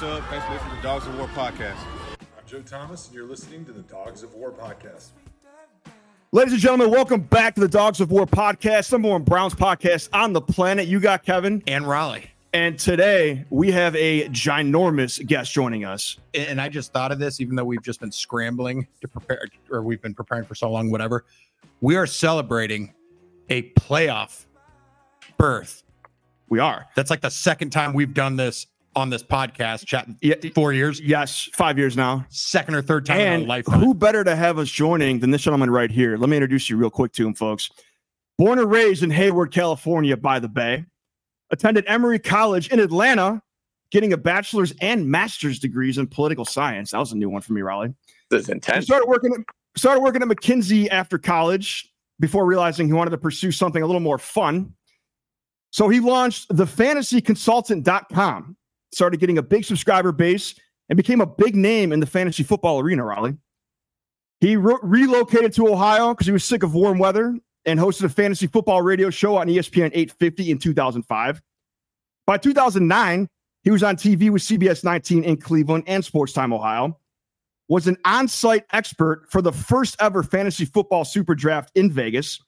this is Nick Chubb. Thanks for listening to the Dogs of War podcast. I'm Joe Thomas, and you're listening to the Dogs of War podcast. Ladies and gentlemen, welcome back to the Dogs of War podcast, number one Browns podcast on the planet. You got Kevin and Raleigh. And today we have a ginormous guest joining us. And I just thought of this, even though we've just been scrambling to prepare, or we've been preparing for so long, whatever. We are celebrating a playoff berth. We are. That's like the second time we've done this on this podcast. Chat yeah, four years. Yes, five years now. Second or third time and in life. Who better to have us joining than this gentleman right here? Let me introduce you real quick to him, folks. Born and raised in Hayward, California, by the Bay, attended Emory College in Atlanta, getting a bachelor's and master's degrees in political science. That was a new one for me, Raleigh. This is intense. He started working at, started working at McKinsey after college before realizing he wanted to pursue something a little more fun. So he launched the fantasyconsultant.com, started getting a big subscriber base, and became a big name in the fantasy football arena, Raleigh. He re- relocated to Ohio because he was sick of warm weather and hosted a fantasy football radio show on ESPN 850 in 2005. By 2009, he was on TV with CBS 19 in Cleveland and Sports Time, Ohio. Was an on-site expert for the first ever fantasy football super draft in Vegas.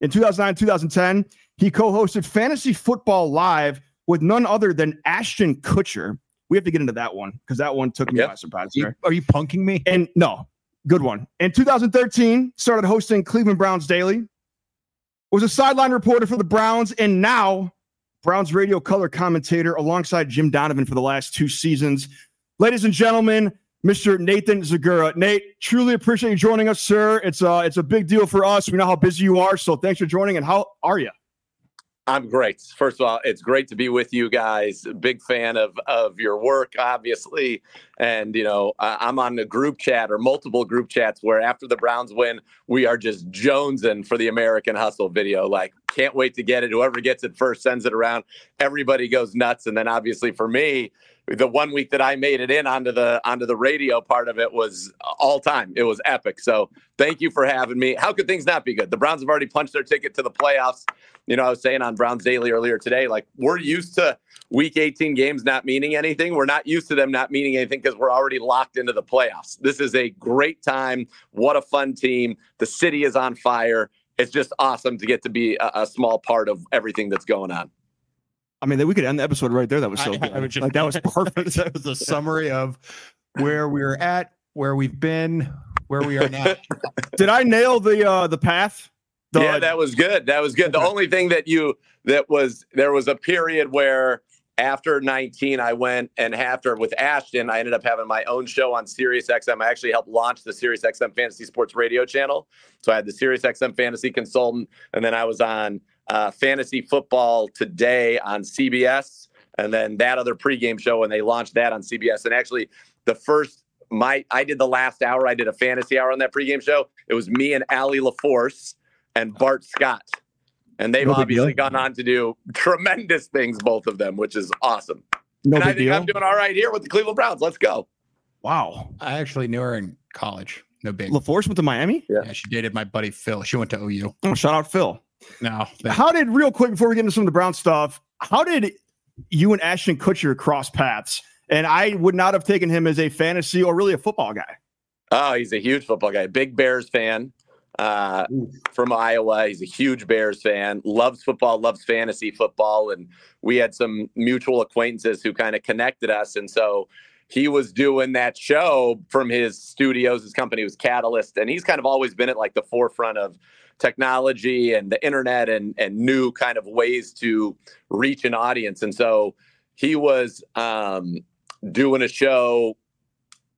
In 2009, 2010, he co-hosted Fantasy Football Live with none other than Ashton Kutcher. We have to get into that one because that one took me yep. by surprise. Are you, are you punking me? And no, Good one. In 2013, started hosting Cleveland Browns Daily. Was a sideline reporter for the Browns, and now Browns radio color commentator alongside Jim Donovan for the last two seasons. Ladies and gentlemen, Mr. Nathan Zegura. Nate, truly appreciate you joining us, sir. It's uh it's a big deal for us. We know how busy you are, so thanks for joining. And how are you? I'm great. First of all, it's great to be with you guys. Big fan of of your work, obviously, and you know I'm on the group chat or multiple group chats where after the Browns win, we are just jonesing for the American Hustle video. Like, can't wait to get it. Whoever gets it first sends it around. Everybody goes nuts, and then obviously for me, the one week that I made it in onto the onto the radio part of it was all time. It was epic. So thank you for having me. How could things not be good? The Browns have already punched their ticket to the playoffs. You know, I was saying on Browns Daily earlier today, like we're used to week 18 games not meaning anything. We're not used to them not meaning anything because we're already locked into the playoffs. This is a great time. What a fun team. The city is on fire. It's just awesome to get to be a, a small part of everything that's going on. I mean, we could end the episode right there. That was so I, good. just, like that was perfect. that was a summary of where we are at, where we've been, where we are now. Did I nail the uh the path? The, yeah, that was good. That was good. The only thing that you that was there was a period where after 19 i went and after with ashton i ended up having my own show on sirius xm i actually helped launch the sirius xm fantasy sports radio channel so i had the sirius xm fantasy consultant and then i was on uh, fantasy football today on CBS, and then that other pregame show, and they launched that on CBS. And actually, the first my I did the last hour. I did a fantasy hour on that pregame show. It was me and Allie LaForce and Bart Scott, and they've no obviously gone on to do tremendous things, both of them, which is awesome. No and I think deal. I'm doing all right here with the Cleveland Browns. Let's go. Wow. I actually knew her in college. No big. LaForce went to Miami. Yeah. yeah, she dated my buddy Phil. She went to OU. Oh, shout out Phil. No. How did real quick before we get into some of the Brown stuff? How did you and Ashton Kutcher cross paths? And I would not have taken him as a fantasy or really a football guy. Oh, he's a huge football guy. Big Bears fan uh, from Iowa. He's a huge Bears fan. Loves football. Loves fantasy football. And we had some mutual acquaintances who kind of connected us. And so he was doing that show from his studios. His company was Katalyst, and he's kind of always been at like the forefront of technology and the internet and and new kind of ways to reach an audience. And so he was um, doing a show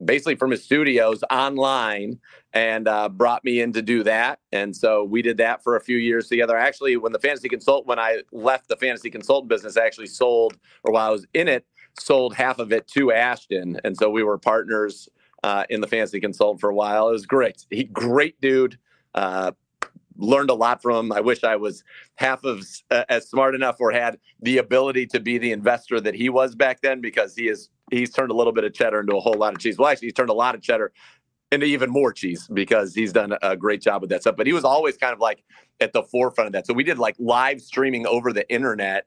basically from his studios online and uh, brought me in to do that. And so we did that for a few years together. Actually, when the fantasy consult, when I left the fantasy consultant business, I actually sold, or while I was in it, sold half of it to Ashton. And so we were partners uh, in the fantasy consultant for a while. It was great. He great dude. Uh, learned a lot from him. I wish I was half of uh, as smart enough or had the ability to be the investor that he was back then because he is he's turned a little bit of cheddar into a whole lot of cheese. Well, actually, he's turned a lot of cheddar into even more cheese because he's done a great job with that stuff. But he was always kind of like at the forefront of that. So we did like live streaming over the internet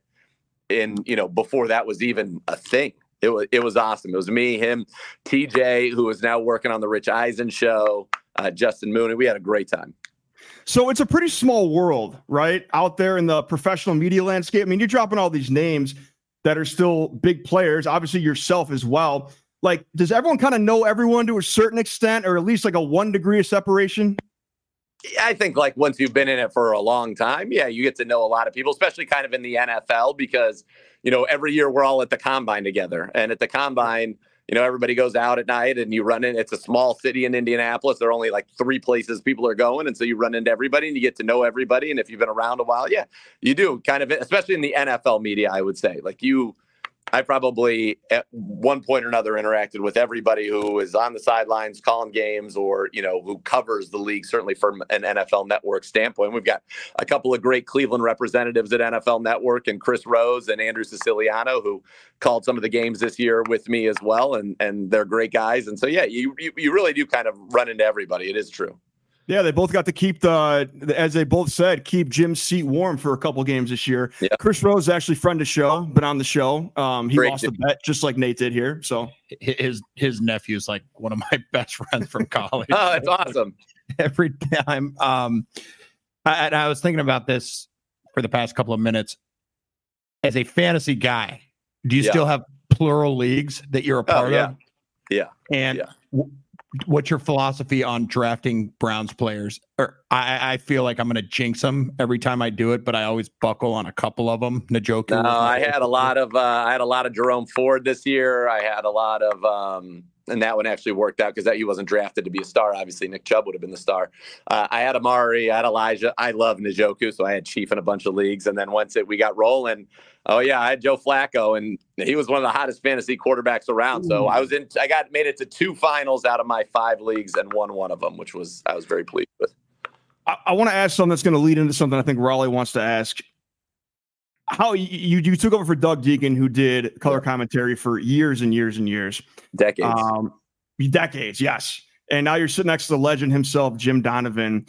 in, you know, before that was even a thing. it was it was awesome. It was me, him, TJ, who is now working on the Rich Eisen show, uh, Justin Mooney. We had a great time. So it's a pretty small world, right? Out there in the professional media landscape. I mean, you're dropping all these names that are still big players, obviously yourself as well. Like, does everyone kind of know everyone to a certain extent, or at least like a one degree of separation? I think like once you've been in it for a long time, yeah, you get to know a lot of people, especially kind of in the NFL because you know every year we're all at the combine together, and at the combine, you know everybody goes out at night and you run in. It's a small city in Indianapolis. There are only like three places people are going, and so you run into everybody and you get to know everybody. And if you've been around a while, yeah, you do kind of, especially in the NFL media, I would say like you I probably at one point or another interacted with everybody who is on the sidelines calling games or, you know, who covers the league, certainly from an NFL network standpoint. We've got a couple of great Cleveland representatives at NFL Network and Chris Rose and Andrew Siciliano who called some of the games this year with me as well. And and they're great guys. And so yeah, you you, you really do kind of run into everybody. It is true. Yeah, they both got to keep the, as they both said, keep Jim's seat warm for a couple games this year. Yeah. Chris Rose actually friend of show, been on the show. Um, he Great lost dude. a bet just like Nate did here. So his his nephew's like one of my best friends from college. oh, it's awesome. Every time. Um, I, I was thinking about this for the past couple of minutes. As a fantasy guy, do you yeah. still have plural leagues that you're a part oh, yeah. of? Yeah. And yeah. W- what's your philosophy on drafting Browns players? Or I, I feel like I'm going to jinx them every time I do it, but I always buckle on a couple of them. Njoku. No, I had a lot of uh, I had a lot of Jerome Ford this year. I had a lot of um, and that one actually worked out because that he wasn't drafted to be a star. Obviously, Nick Chubb would have been the star. Uh, I had Amari, I had Elijah. I love Njoku, so I had Chief in a bunch of leagues. And then once it we got rolling, oh yeah, I had Joe Flacco, and he was one of the hottest fantasy quarterbacks around. So I was in. I got made it to two finals out of my five leagues and won one of them, which was I was very pleased with. I, I want to ask something that's going to lead into something I think Raleigh wants to ask how you you took over for Doug Dieken, who did color commentary for years and years and years, decades, um, decades, yes. And now you're sitting next to the legend himself, Jim Donovan.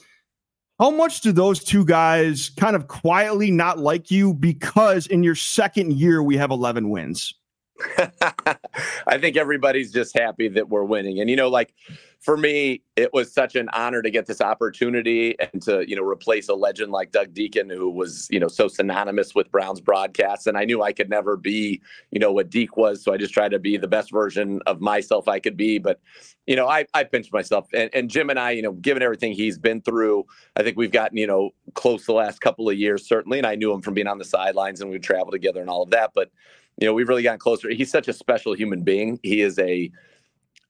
How much do those two guys kind of quietly not like you because in your second year we have 11 wins? I think everybody's just happy that we're winning. And, you know, like for me, it was such an honor to get this opportunity and to, you know, replace a legend like Doug Dieken, who was, you know, so synonymous with Browns broadcasts. And I knew I could never be, you know, what Deke was. So I just tried to be the best version of myself I could be. But, you know, I, I pinched myself. And, and Jim and I, you know, given everything he's been through, I think we've gotten, you know, close the last couple of years, certainly. And I knew him from being on the sidelines and we would travel together and all of that. But, you know, we've really gotten closer. He's such a special human being. He is a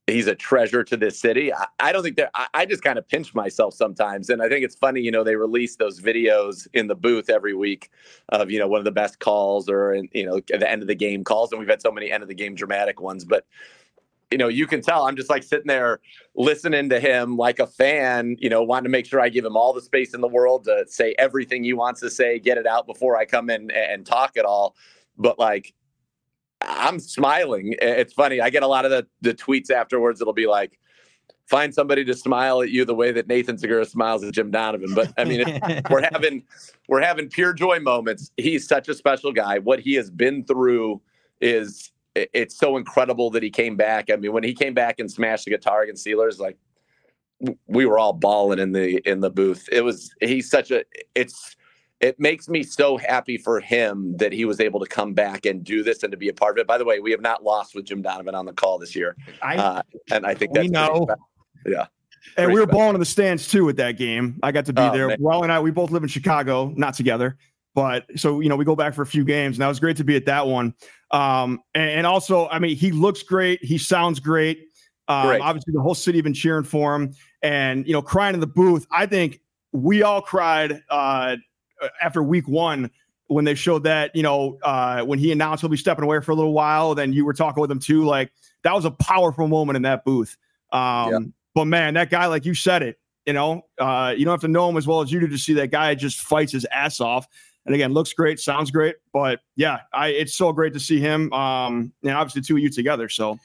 he's a treasure to this city. I, I don't think that I, I, just kind of pinch myself sometimes. And I think it's funny, you know, they release those videos in the booth every week of, you know, one of the best calls or, you know, the end of the game calls. And we've had so many end of the game dramatic ones, but you know, you can tell I'm just like sitting there listening to him like a fan, you know, wanting to make sure I give him all the space in the world to say everything he wants to say, get it out before I come in and talk at all. But like, I'm smiling. It's funny. I get a lot of the, the tweets afterwards. It'll be like, find somebody to smile at you the way that Nathan Zegura smiles at Jim Donovan. But I mean, we're having we're having pure joy moments. He's such a special guy. What he has been through is it's so incredible that he came back. I mean, when he came back and smashed the guitar against Steelers, like we were all bawling in the in the booth. It was he's such a it's it makes me so happy for him that he was able to come back and do this and to be a part of it. By the way, we have not lost with Jim Donovan on the call this year, I, uh, and I think that's we know. Yeah. And we were bawling in the stands too at that game. I got to be oh, there. Man. Well, and I, we both live in Chicago, not together, but so you know, we go back for a few games, and that was great to be at that one. Um, and, and also, I mean, he looks great. He sounds great. Um, great. Obviously, the whole city been cheering for him, and you know, crying in the booth. I think we all cried uh, uh, after week one when they showed that you know uh, when he announced he'll be stepping away for a little while. Then you were talking with him too. Like that was a powerful moment in that booth. Um, yeah. But man, that guy, like you said it, you know, uh, you don't have to know him as well as you do to see that guy just fights his ass off. And again, looks great, sounds great. But yeah, I it's so great to see him. Um, and obviously two of you together. So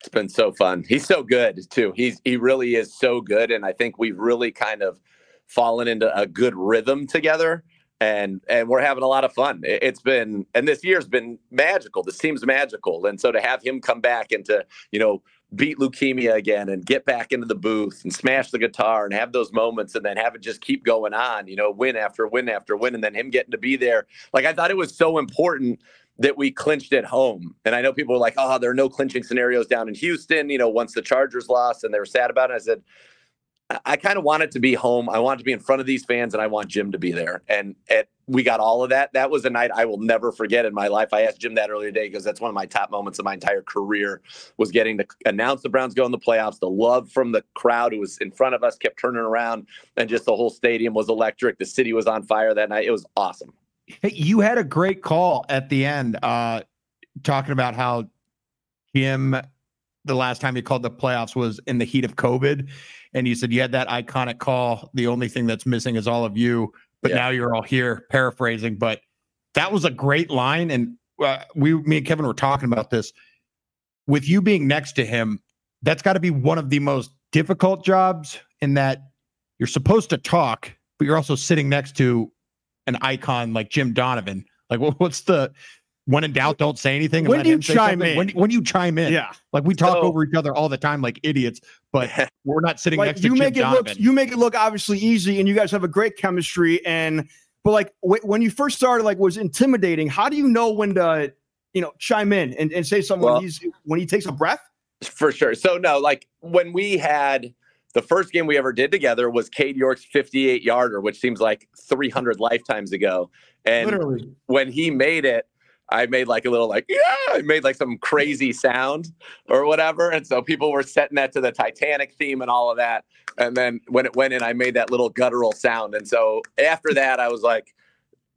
it's been so fun. He's so good too. He's he really is so good. And I think we've really kind of fallen into a good rhythm together. and and we're having a lot of fun. It, has been and this year's been magical. This team's magical, and so to have him come back and to you know beat leukemia again and get back into the booth and smash the guitar and have those moments and then have it just keep going on, you know, win after win after win, and then him getting to be there. Like I thought it was so important that we clinched at home. And I know people were like, oh, there are no clinching scenarios down in Houston, you know, once the Chargers lost and they were sad about it. I said, I kind of want it to be home. I want to be in front of these fans and I want Jim to be there. And we got all of that. That was a night I will never forget in my life. I asked Jim that earlier today because that's one of my top moments of my entire career was getting to announce the Browns go in the playoffs. The love from the crowd who was in front of us kept turning around and just the whole stadium was electric. The city was on fire that night. It was awesome. You had a great call at the end, uh, talking about how Jim, the last time he called the playoffs was in the heat of COVID. And you said you had that iconic call. The only thing that's missing is all of you, but yeah. now you're all here, paraphrasing. But that was a great line. And uh, we, me and Kevin were talking about this. With you being next to him, that's got to be one of the most difficult jobs in that you're supposed to talk, but you're also sitting next to an icon like Jim Donovan. Like, what's the when in doubt, don't say anything. When do you chime in? When, when you chime in, yeah. Like we talk so, over each other all the time, like idiots. But we're not sitting like, next you to make Jim it Donovan. look you make it look obviously easy, and you guys have a great chemistry. And but like w- when you first started, like was intimidating. How do you know when to you know chime in and, and say something well, when he's when he takes a breath? For sure. So no, like when we had the first game we ever did together was Cade York's 58 yarder, which seems like 300 lifetimes ago. And Literally. when he made it, I made like a little like yeah, I made like some crazy sound or whatever, and so people were setting that to the Titanic theme and all of that. And then when it went in, I made that little guttural sound. And so after that, I was like,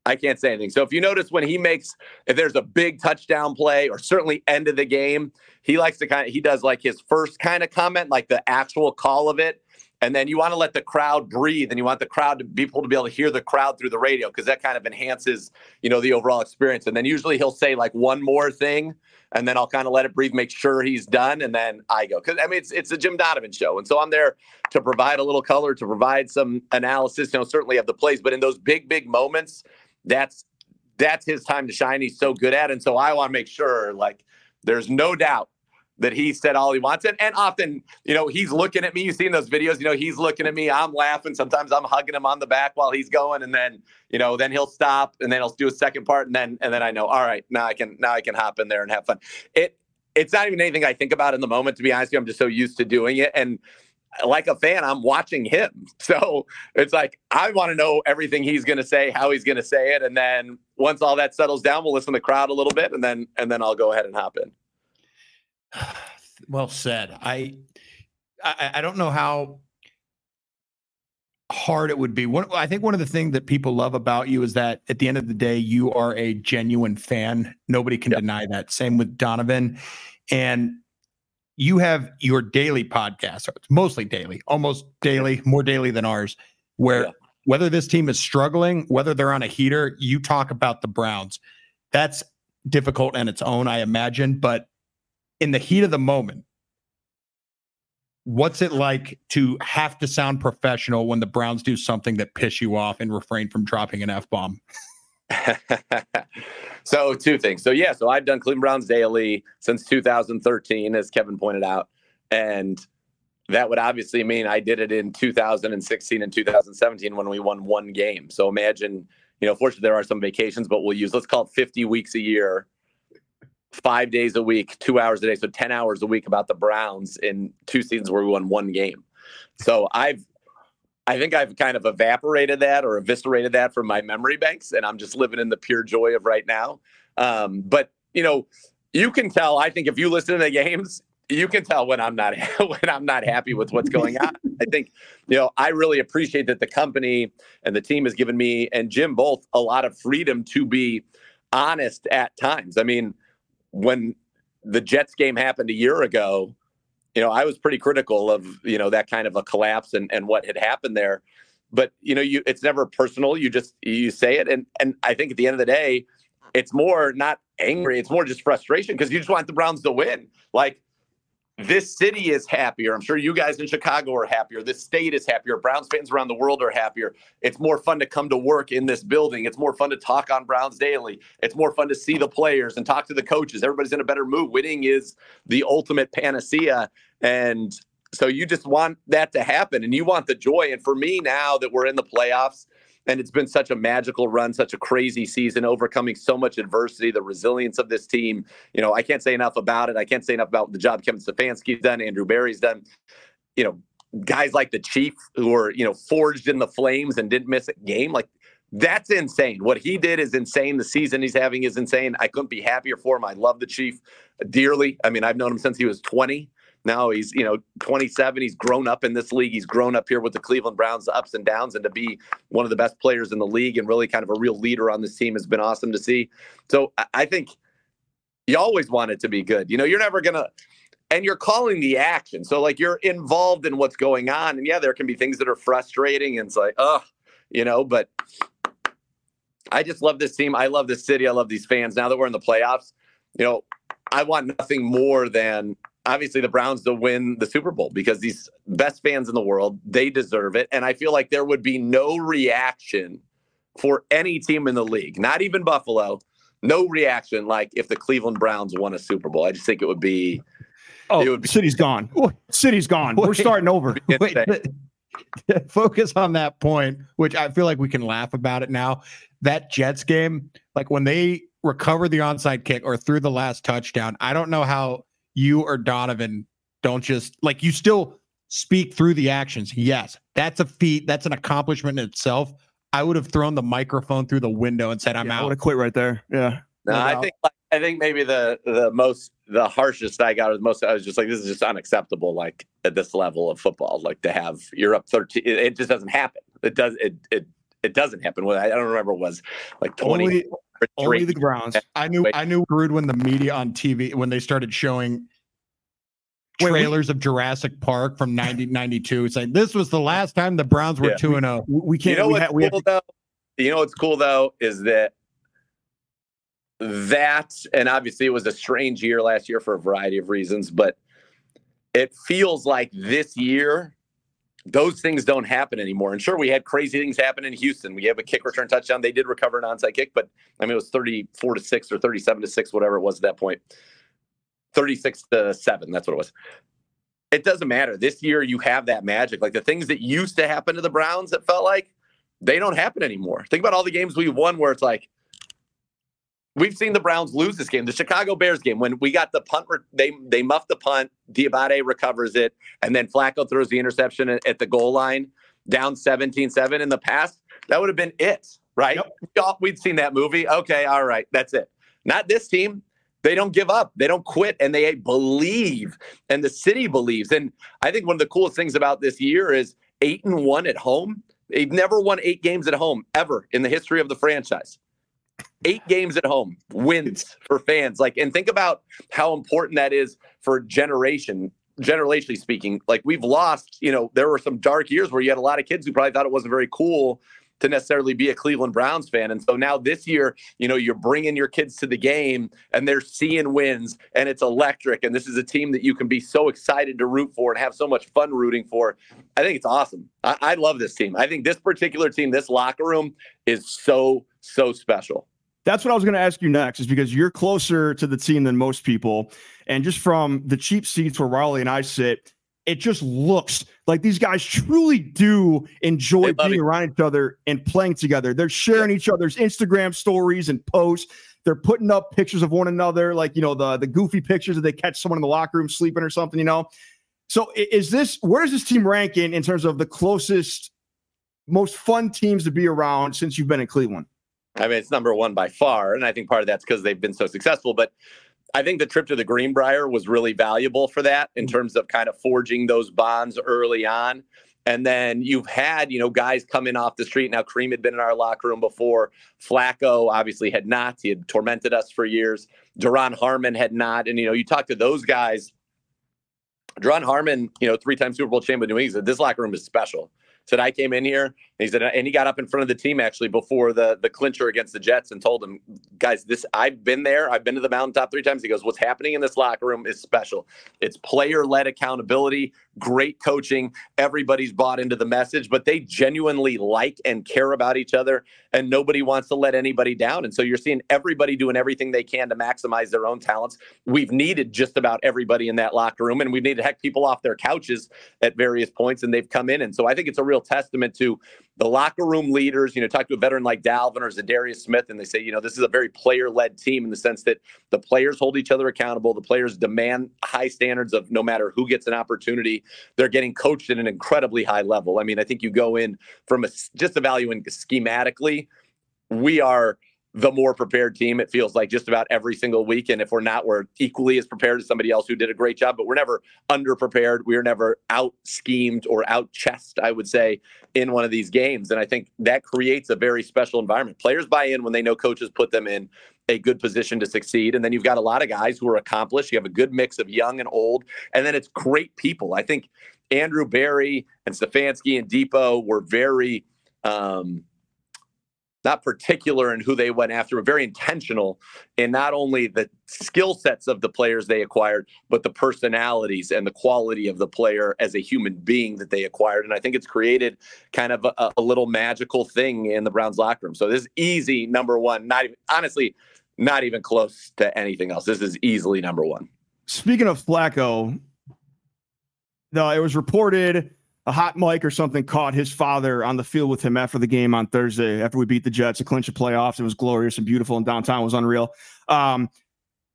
I can't say anything. So if you notice when he makes, if there's a big touchdown play or certainly end of the game, he likes to kind of he does like his first kind of comment, like the actual call of it. And then you want to let the crowd breathe and you want the crowd to be able to be able to hear the crowd through the radio because that kind of enhances, you know, the overall experience. And then usually he'll say like one more thing and then I'll kind of let it breathe, make sure he's done, and then I go. Because I mean, it's it's a Jim Donovan show, and so I'm there to provide a little color, to provide some analysis, you know, certainly of the plays, but in those big big moments, that's that's his time to shine. He's so good at, it. and so I want to make sure like there's no doubt that he said all he wants. And, and often, you know, he's looking at me. You've seen those videos, you know, he's looking at me. I'm laughing. Sometimes I'm hugging him on the back while he's going. And then, you know, then he'll stop and then he'll do a second part. And then, and then I know, all right, now I can, now I can hop in there and have fun. It, it's not even anything I think about in the moment, to be honest with you. I'm just so used to doing it. And like a fan, I'm watching him. So it's like, I want to know everything he's going to say, how he's going to say it. And then once all that settles down, we'll listen to the crowd a little bit and then, and then I'll go ahead and hop in. well said. I, I, I don't know how hard it would be. One, I think one of the things that people love about you is that at the end of the day, you are a genuine fan. Nobody can yep. deny that. Same with Donovan, and you have your daily podcast. It's mostly daily, almost daily, more daily than ours. Where whether this team is struggling, whether they're on a heater, you talk about the Browns. That's difficult in its own, I imagine, but in the heat of the moment, what's it like to have to sound professional when the Browns do something that piss you off and refrain from dropping an F bomb? so two things. So yeah, so I've done Cleveland Browns daily since 2013, as Kevin pointed out, and that would obviously mean I did it in 2016 and 2017 when we won one game. So imagine, you know, fortunately there are some vacations, but we'll use let's call it 50 weeks a year five days a week, two hours a day, so 10 hours a week about the Browns in two seasons where we won one game. So I've, I think I've kind of evaporated that or eviscerated that from my memory banks, and I'm just living in the pure joy of right now. Um, but you know, you can tell. I think if you listen to the games, you can tell when I'm not when I'm not happy with what's going on. I think you know I really appreciate that the company and the team has given me and Jim both a lot of freedom to be honest at times. I mean, when the Jets game happened a year ago, you know, I was pretty critical of, you know, that kind of a collapse and, and what had happened there. But, you know, you it's never personal. You just you say it. And and I think at the end of the day, it's more not angry, it's more just frustration because you just want the Browns to win. Like this city is happier. I'm sure you guys in Chicago are happier. This state is happier. Browns fans around the world are happier. It's more fun to come to work in this building. It's more fun to talk on Browns Daily. It's more fun to see the players and talk to the coaches. Everybody's in a better mood. Winning is the ultimate panacea. And so you just want that to happen and you want the joy. And for me, now that we're in the playoffs, and it's been such a magical run, such a crazy season, overcoming so much adversity, the resilience of this team. You know, I can't say enough about it. I can't say enough about the job Kevin Stefanski's done, Andrew Berry's done. You know, guys like the Chief who are, you know, forged in the flames and didn't miss a game. Like that's insane. What he did is insane. The season he's having is insane. I couldn't be happier for him. I love the Chief dearly. I mean, I've known him since he was 20. Now he's, you know, 27. He's grown up in this league. He's grown up here with the Cleveland Browns, ups and downs, and to be one of the best players in the league and really kind of a real leader on this team has been awesome to see. So I think you always want it to be good. You know, you're never gonna and you're calling the action. So like you're involved in what's going on. And yeah, there can be things that are frustrating and it's like, oh, you know, but I just love this team. I love this city. I love these fans. Now that we're in the playoffs, you know, I want nothing more than obviously the Browns to win the Super Bowl because these best fans in the world, they deserve it. And I feel like there would be no reaction for any team in the league, not even Buffalo, no reaction like if the Cleveland Browns won a Super Bowl. I just think it would be. Oh, it would be, city's gone. City's gone. Wait, We're starting over. Wait, focus on that point, which I feel like we can laugh about it now. That Jets game, like when they recovered the onside kick or threw the last touchdown, I don't know how you or Donovan don't just like you still speak through the actions. Yes, that's a feat. That's an accomplishment in itself. I would have thrown the microphone through the window and said, "I'm yeah, out." I would have quit right there. Yeah. No, no I think I think maybe the the most the harshest I got was most I was just like this is just unacceptable like at this level of football like to have you're up 13 it, it just doesn't happen it does it it it doesn't happen I don't remember it was like 20 only, only the Browns I knew I knew rude when the media on TV when they started showing trailers Wait, we, of Jurassic Park from 1992 saying this was the last time the Browns were 2 and 0 we can't you know we what's ha- we cool, though? You know what's cool though is that that and obviously it was a strange year last year for a variety of reasons but it feels like this year those things don't happen anymore. And sure we had crazy things happen in houston. We have a kick return touchdown. They did recover an onside kick but i mean it was 34 to 6 or 37 to 6 whatever it was at that point. point 36 to 7 that's what it was. It doesn't matter. This year you have that magic. Like the things that used to happen to the browns that felt like they don't happen anymore. Think about all the games we won where it's like We've seen the Browns lose this game. The Chicago Bears game, when we got the punt, they they muffed the punt. Diabate recovers it, and then Flacco throws the interception at, the goal line, down 17-7. In the past, that would have been it, right? Yep. We'd seen that movie. Okay, all right, that's it. Not this team. They don't give up. They don't quit, and they believe, and the city believes. And I think one of the coolest things about this year is eight and one at home. They've never won eight games at home ever in the history of the franchise eight games at home wins for fans like and think about how important that is for generation generationally speaking like we've lost you know there were some dark years where you had a lot of kids who probably thought it wasn't very cool to necessarily be a Cleveland Browns fan. And so now this year, you know, you're bringing your kids to the game and they're seeing wins and it's electric. And this is a team that you can be so excited to root for and have so much fun rooting for. I think it's awesome. I, I love this team. I think this particular team, this locker room is so, so special. That's what I was going to ask you next, is because you're closer to the team than most people. And just from the cheap seats where Riley and I sit, it just looks like these guys truly do enjoy being it. around each other and playing together. They're sharing each other's Instagram stories and posts. They're putting up pictures of one another, like you know the the goofy pictures that they catch someone in the locker room sleeping or something. You know, so is this where does this team rank in in terms of the closest, most fun teams to be around since you've been in Cleveland? I mean, it's number one by far. And I think part of that's because they've been so successful. But I think the trip to the Greenbrier was really valuable for that in mm-hmm. terms of kind of forging those bonds early on. And then you've had, you know, guys coming off the street. Now, Kareem had been in our locker room before. Flacco obviously had not. He had tormented us for years. Duron Harmon had not. And, you know, you talk to those guys. Duron Harmon, you know, three time Super Bowl champion of New England, this locker room is special Said I came in here. And he said, and he got up in front of the team actually before the the clincher against the Jets and told them, guys, this I've been there. I've been to the mountaintop three times. He goes, what's happening in this locker room is special. It's player led accountability, great coaching. Everybody's bought into the message, but they genuinely like and care about each other, and nobody wants to let anybody down. And so you're seeing everybody doing everything they can to maximize their own talents. We've needed just about everybody in that locker room, and we've needed heck people off their couches at various points, and they've come in. And so I think it's a real testament to the locker room leaders. You know, talk to a veteran like Dalvin or Za'Darius Smith, and they say, you know, this is a very player-led team in the sense that the players hold each other accountable. The players demand high standards of no matter who gets an opportunity. They're getting coached at an incredibly high level. I mean, I think you go in from a, just evaluating schematically, we are the more prepared team. It feels like just about every single week. And if we're not, we're equally as prepared as somebody else who did a great job, but we're never underprepared. We are never out schemed or out chessed, I would say, in one of these games. And I think that creates a very special environment. Players buy in when they know coaches put them in a good position to succeed. And then you've got a lot of guys who are accomplished. You have a good mix of young and old. And then it's great people. I think Andrew Berry and Stefanski and Depot were very um, not particular in who they went after, but very intentional in not only the skill sets of the players they acquired, but the personalities and the quality of the player as a human being that they acquired. And I think it's created kind of a, a little magical thing in the Browns locker room. So this is easy number one. Not even honestly, not even close to anything else. This is easily number one. Speaking of Flacco, though, it was reported a hot mic or something caught his father on the field with him after the game on Thursday after we beat the Jets to clinch the playoffs. It was glorious and beautiful, and downtown was unreal. Um,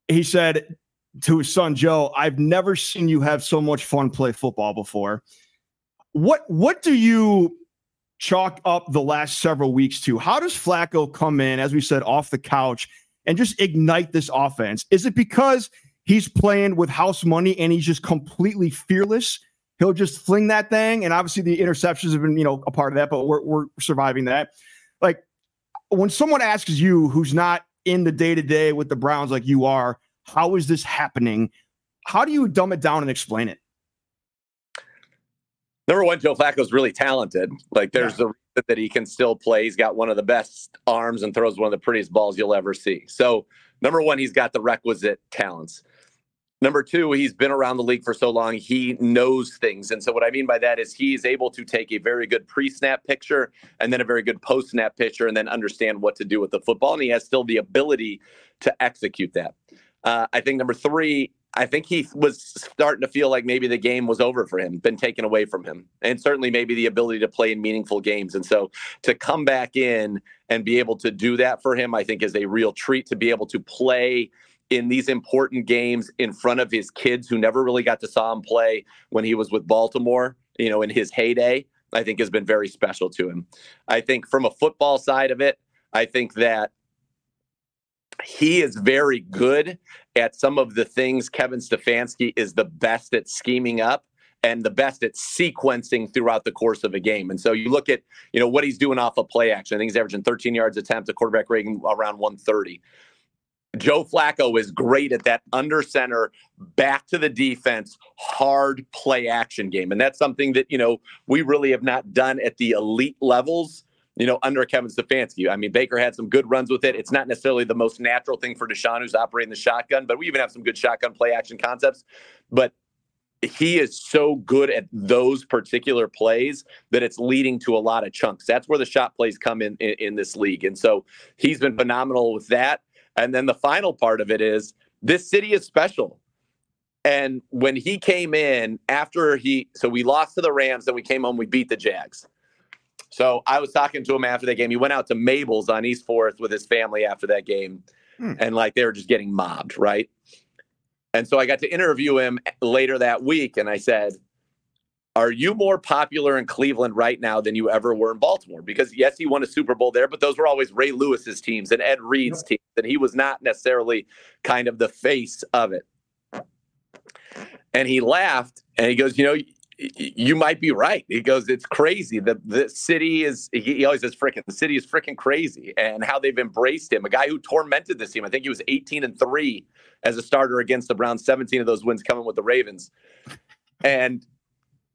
he said to his son Joe, "I've never seen you have so much fun play football before." What what do you chalk up the last several weeks to? How does Flacco come in, as we said, off the couch and just ignite this offense? Is it because he's playing with house money and he's just completely fearless? He'll just fling that thing. And obviously the interceptions have been, you know, a part of that, but we're, we're surviving that. Like when someone asks you who's not in the day to day with the Browns like you are, how is this happening? How do you dumb it down and explain it? Number one, Joe Flacco's really talented. Like there's yeah. a reason that he can still play. He's got one of the best arms and throws one of the prettiest balls you'll ever see. So number one, he's got the requisite talents. Number two, he's been around the league for so long, he knows things. And so, what I mean by that is he's able to take a very good pre snap picture and then a very good post snap picture and then understand what to do with the football. And he has still the ability to execute that. Uh, I think number three, I think he was starting to feel like maybe the game was over for him, been taken away from him, and certainly maybe the ability to play in meaningful games. And so to come back in and be able to do that for him, I think is a real treat to be able to play in these important games in front of his kids who never really got to saw him play when he was with Baltimore, you know, in his heyday, I think has been very special to him. I think from a football side of it, I think that he is very good at some of the things Kevin Stefanski is the best at scheming up and the best at sequencing throughout the course of a game. And so you look at, you know, what he's doing off of play action. I think he's averaging 13 yards attempt, a quarterback rating around 130. Joe Flacco is great at that under center, back to the defense, hard play action game. And that's something that, you know, we really have not done at the elite levels, you know, under Kevin Stefanski. I mean, Baker had some good runs with it. It's not necessarily the most natural thing for Deshaun, who's operating the shotgun, but we even have some good shotgun play action concepts. But he is so good at those particular plays that it's leading to a lot of chunks. That's where the shot plays come in, in, in this league. And so he's been phenomenal with that. And then the final part of it is this city is special. And when he came in after he, so we lost to the Rams, then we came home, we beat the Jags. So I was talking to him after that game. He went out to Mabel's on East Fourth with his family after that game, hmm. and like they were just getting mobbed, right? And so I got to interview him later that week, and I said, are you more popular in Cleveland right now than you ever were in Baltimore? Because yes, he won a Super Bowl there, but those were always Ray Lewis's teams and Ed Reed's teams, and he was not necessarily kind of the face of it. And he laughed and he goes, you know, you might be right. He goes, it's crazy. The the city is. He always says, "Freaking the city is freaking crazy," and how they've embraced him. A guy who tormented this team. I think he was 18 and three as a starter against the Browns. 17 of those wins coming with the Ravens, and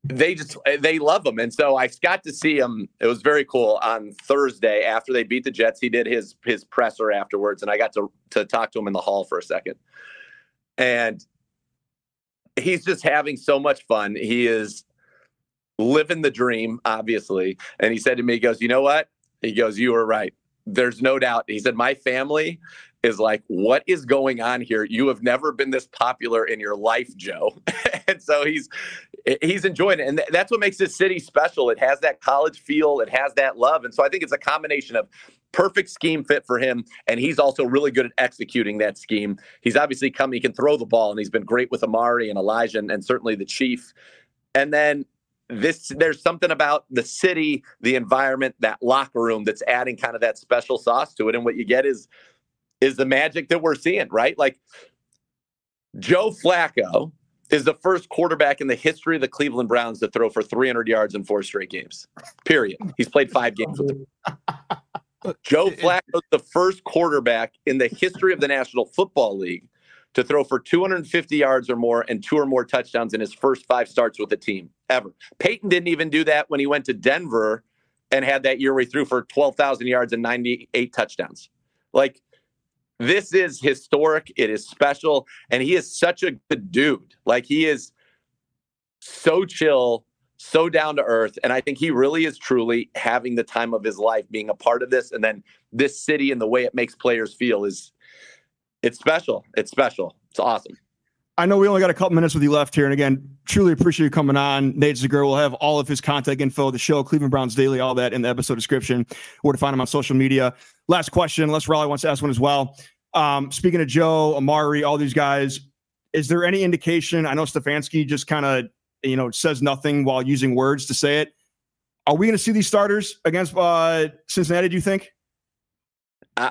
they just they love him. And so i got to see him it was very cool on thursday after they beat the jets. He did his his presser afterwards and i got to to talk to him in the hall for a second. And he's just having so much fun. He is living the dream obviously. And he said to me he goes you know what? He goes you were right. There's no doubt. He said my family is like, what is going on here? You have never been this popular in your life, Joe. and so he's he's enjoying it. And that's what makes this city special. It has that college feel, it has that love. And so I think it's a combination of perfect scheme fit for him. And he's also really good at executing that scheme. He's obviously come, he can throw the ball, and he's been great with Amari and Elijah and, and certainly the Chief. And then this there's something about the city, the environment, that locker room that's adding kind of that special sauce to it. And what you get is is the magic that we're seeing, right? Like Joe Flacco is the first quarterback in the history of the Cleveland Browns to throw for 300 yards in four straight games. Period. He's played five games with them. Joe Flacco is the first quarterback in the history of the National Football League to throw for 250 yards or more and two or more touchdowns in his first five starts with the team ever. Peyton didn't even do that when he went to Denver and had that year where he threw for 12,000 yards and 98 touchdowns. Like this is historic. It is special. And he is such a good dude. Like he is so chill, so down to earth. And I think he really is truly having the time of his life being a part of this. And then this city and the way it makes players feel is it's special. It's special. It's awesome. I know we only got a couple minutes with you left here. And again, truly appreciate you coming on. Nate Zegura will have all of his contact info, the show, Cleveland Browns Daily, all that in the episode description, where to find him on social media. Last question, unless Raleigh wants to ask one as well. Um, speaking of Joe, Amari, all these guys, is there any indication? I know Stefanski just kind of, you know, says nothing while using words to say it. Are we going to see these starters against uh, Cincinnati, do you think?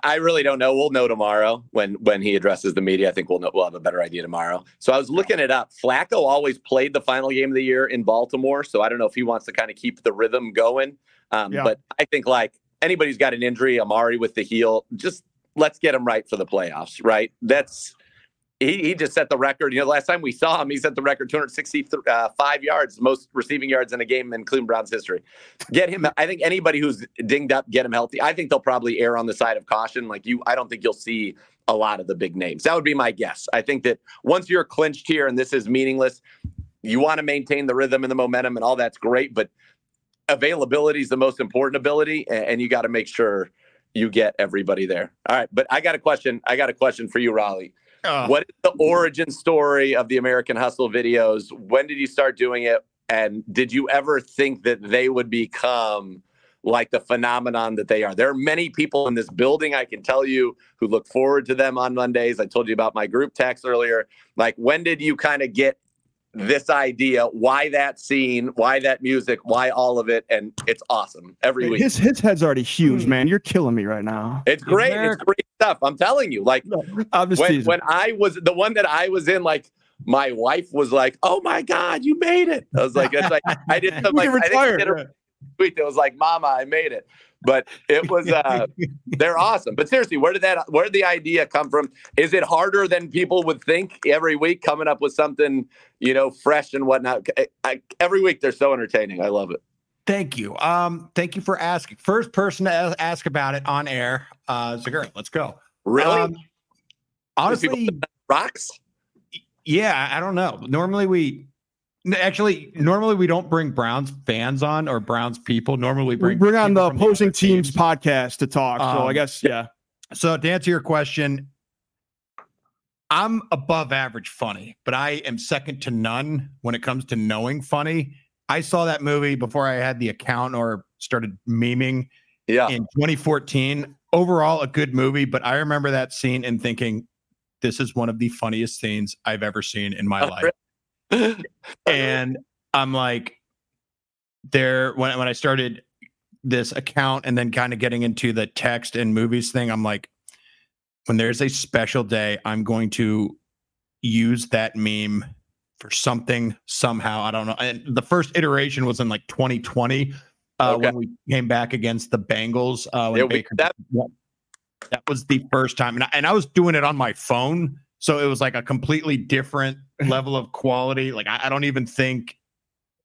I really don't know. We'll know tomorrow when when he addresses the media. I think we'll know, we'll have a better idea tomorrow. So I was looking it up. Flacco always played the final game of the year in Baltimore, so I don't know if he wants to kind of keep the rhythm going. Um, yeah. But I think like anybody's got an injury, Amari with the heel, just let's get him right for the playoffs. Right? That's he, he just set the record. You know, last time we saw him, he set the record 265 uh, yards, most receiving yards in a game in Cleveland Browns history. Get him. I think anybody who's dinged up, get him healthy. I think they'll probably err on the side of caution. Like you, I don't think you'll see a lot of the big names. That would be my guess. I think that once you're clinched here and this is meaningless, you want to maintain the rhythm and the momentum and all that's great, but availability is the most important ability, and you got to make sure you get everybody there. All right, but I got a question. I got a question for you, Raleigh. Uh, what is the origin story of the American Hustle videos? When did you start doing it? And did you ever think that they would become like the phenomenon that they are? There are many people in this building, I can tell you, who look forward to them on Mondays. I told you about my group text earlier. Like, when did you kind of get this idea, why that scene, why that music, why all of it, and it's awesome every week. His his head's already huge, hmm. man. You're killing me right now. It's great. It's great stuff. I'm telling you. Like when, when I was the one that I was in, like my wife was like, "Oh my god, you made it!" I was like, "It's like I did." I'm like, I think did a tweet that was like, "Mama, I made it." But it was uh they're awesome. But seriously where did that where did the idea come from? Is it harder than people would think every week coming up with something you know fresh and whatnot? I, I, every week they're so entertaining. I love it. Thank you. Um thank you for asking. First person to ask about it on air uh Zegura, let's go. Really? Um, honestly rocks? Yeah i don't know. Normally we Actually, normally we don't bring Browns fans on or Browns people. Normally we bring, we bring on the opposing the teams teams podcast to talk. Um, so I um, guess yeah. So to answer your question, I'm above average funny, but I am second to none when it comes to knowing funny. I saw that movie before I had the account or started memeing. Yeah. In 2014, overall a good movie, but I remember that scene and thinking, this is one of the funniest scenes I've ever seen in my life and I'm like, there when when I started this account and then kind of getting into the text and movies thing, I'm like, when there's a special day, I'm going to use that meme for something somehow. I don't know. And the first iteration was in like 2020 uh, okay. when we came back against the Bengals. Uh, when Baker, that, that was the first time, and I, and I was doing it on my phone, so it was like a completely different level of quality. Like I, I don't even think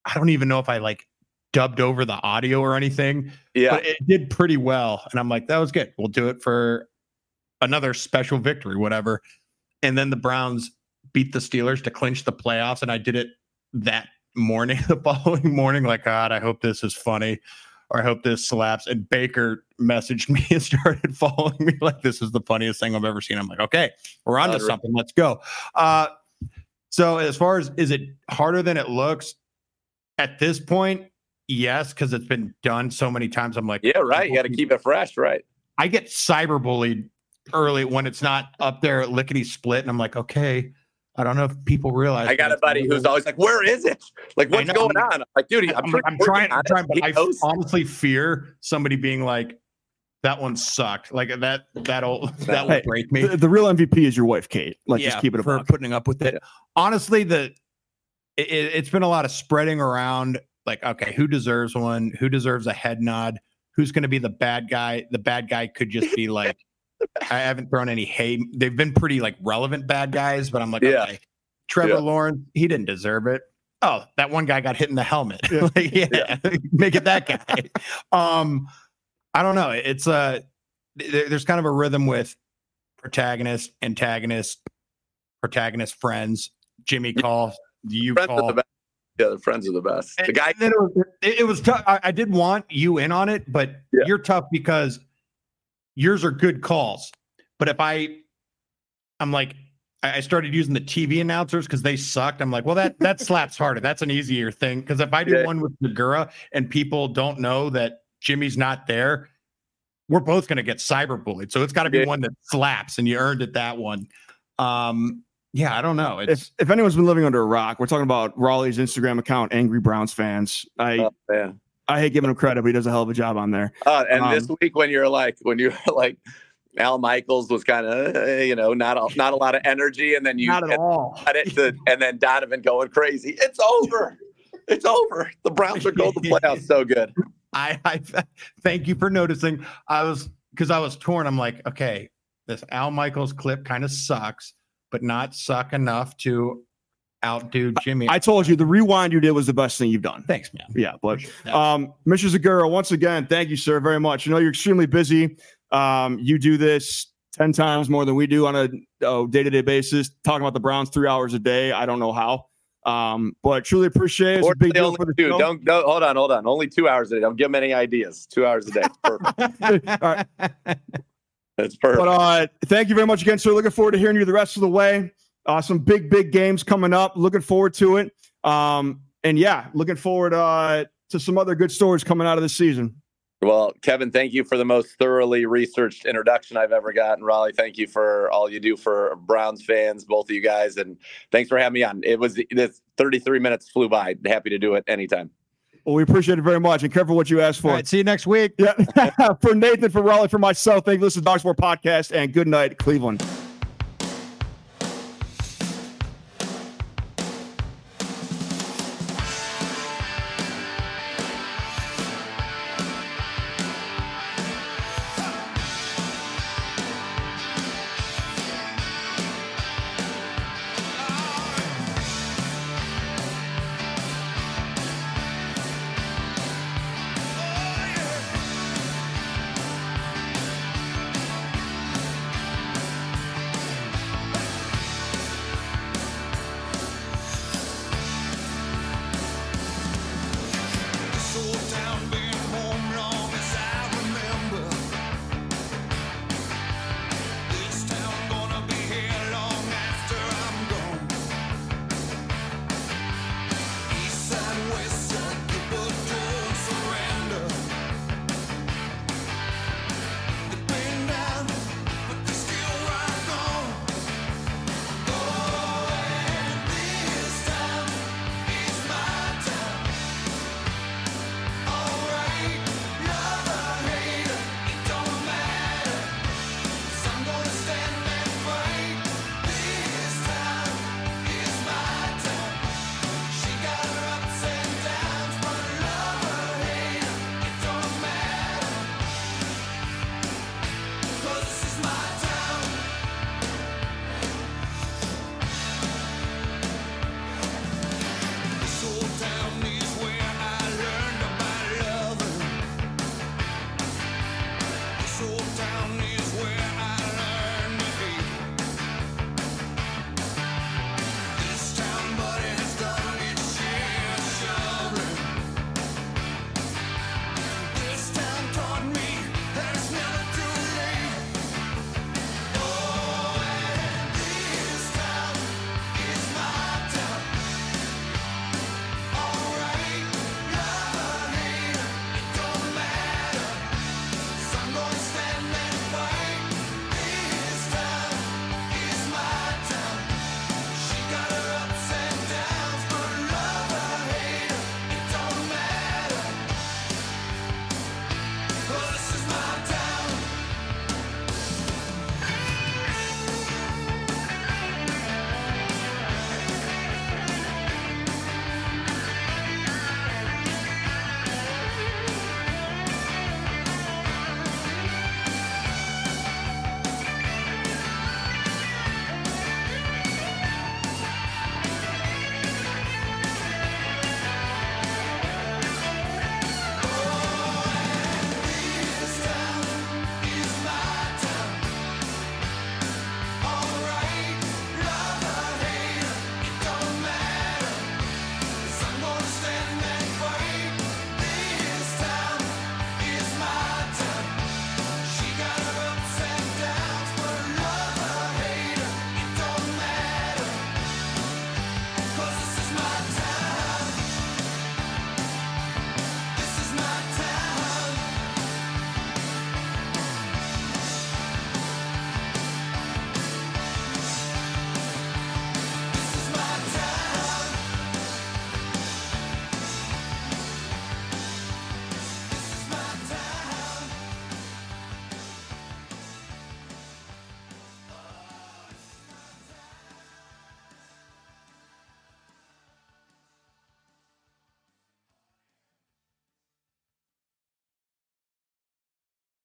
I don't even know if I like dubbed over the audio or anything, Yeah. but it did pretty well. And I'm like, that was good. We'll do it for another special victory, whatever. And then the Browns beat the Steelers to clinch the playoffs. And I did it that morning, the following morning, like, God, I hope this is funny or I hope this slaps. And Baker messaged me and started following me like, this is the funniest thing I've ever seen. I'm like, okay, we're on to something. Let's go. Uh, so as far as is it harder than it looks at this point? Yes, because it's been done so many times. I'm like, Yeah, right. You got to keep it fresh, right? I get cyberbullied early when it's not up there lickety split, and I'm like, okay, I don't know if people realize. I got a buddy who's always like, "Where is it? Like, what's going on?" I'm like, dude, I'm, I'm, I'm trying, I'm trying, but I honestly fear somebody being like, "That one sucked." Like that, that'll that will Hey, break me. The, the real MVP is your wife, Kate. Like, just keep it for buck. putting up with it. Honestly, the it, it- it's been a lot of spreading around. Like, okay, who deserves one? Who deserves a head nod? Who's going to be the bad guy? The bad guy could just be like, I haven't thrown any hate. They've been pretty like relevant bad guys, but I'm like, Yeah. okay, Trevor Yeah. Lawrence, he didn't deserve it. Oh, that one guy got hit in the helmet. Yeah. Like, yeah, make it that guy. um, I don't know. It's uh there's kind of a rhythm with protagonist, antagonist, protagonist, friends. Jimmy call, you Friends call. the best. Yeah, the friends are the best. The guy, it was, it, was tough. I, I did want you in on it, but Yeah. you're tough because yours are good calls. But if I, I'm like, I started using the TV announcers because they sucked. I'm like, well, that that slaps harder. That's an easier thing because if I do Yeah. one with Zegura and people don't know that Jimmy's not there, we're both going to get cyberbullied. So it's got to be Yeah. one that slaps, and you earned it that one. Um, yeah, I don't know. It's If if anyone's been living under a rock, we're talking about Raleigh's Instagram account, Angry Browns fans. I oh, man. I hate giving him credit, but he does a hell of a job on there. Uh, and this Um, week when you're like when you're like Al Michaels was kind of you know not a, not a lot of energy, and then you not at all. it to, and then Donovan going crazy. It's over. It's over. The Browns are going to the playoffs. So good. I, I thank you for noticing. I was because I was torn. I'm like, okay, this Al Michaels clip kind of sucks, but not suck enough to outdo Jimmy. I told you the rewind you did was the best thing you've done. thanks, man. Yeah, but um, Mr. Zegura, once again, thank you, sir, very much. You know you're extremely busy. Um, you do this ten times more than we do on a day to day basis. Talking about the Browns three hours a day. I don't know how, um, but truly appreciate it. It's a big deal for the two. show. Don't no, hold on, hold on. Only two hours a day. Don't give them any ideas. Two hours a day. Perfect. All right. That's perfect. But uh, thank you very much again, sir. Looking forward to hearing you the rest of the way. Uh, some big, big games coming up. Looking forward to it. Um, and yeah, looking forward uh, to some other good stories coming out of this season. Well, Kevin, thank you for the most thoroughly researched introduction I've ever gotten. Raleigh, thank you for all you do for Browns fans, both of you guys, and thanks for having me on. It was this 33 minutes flew by. Happy to do it anytime. Well, we appreciate it very much. And careful what you ask for. All right, see you next week. Yeah. for Nathan, for Raleigh, for myself, thank you. This is Dog Sport Podcast and good night, Cleveland.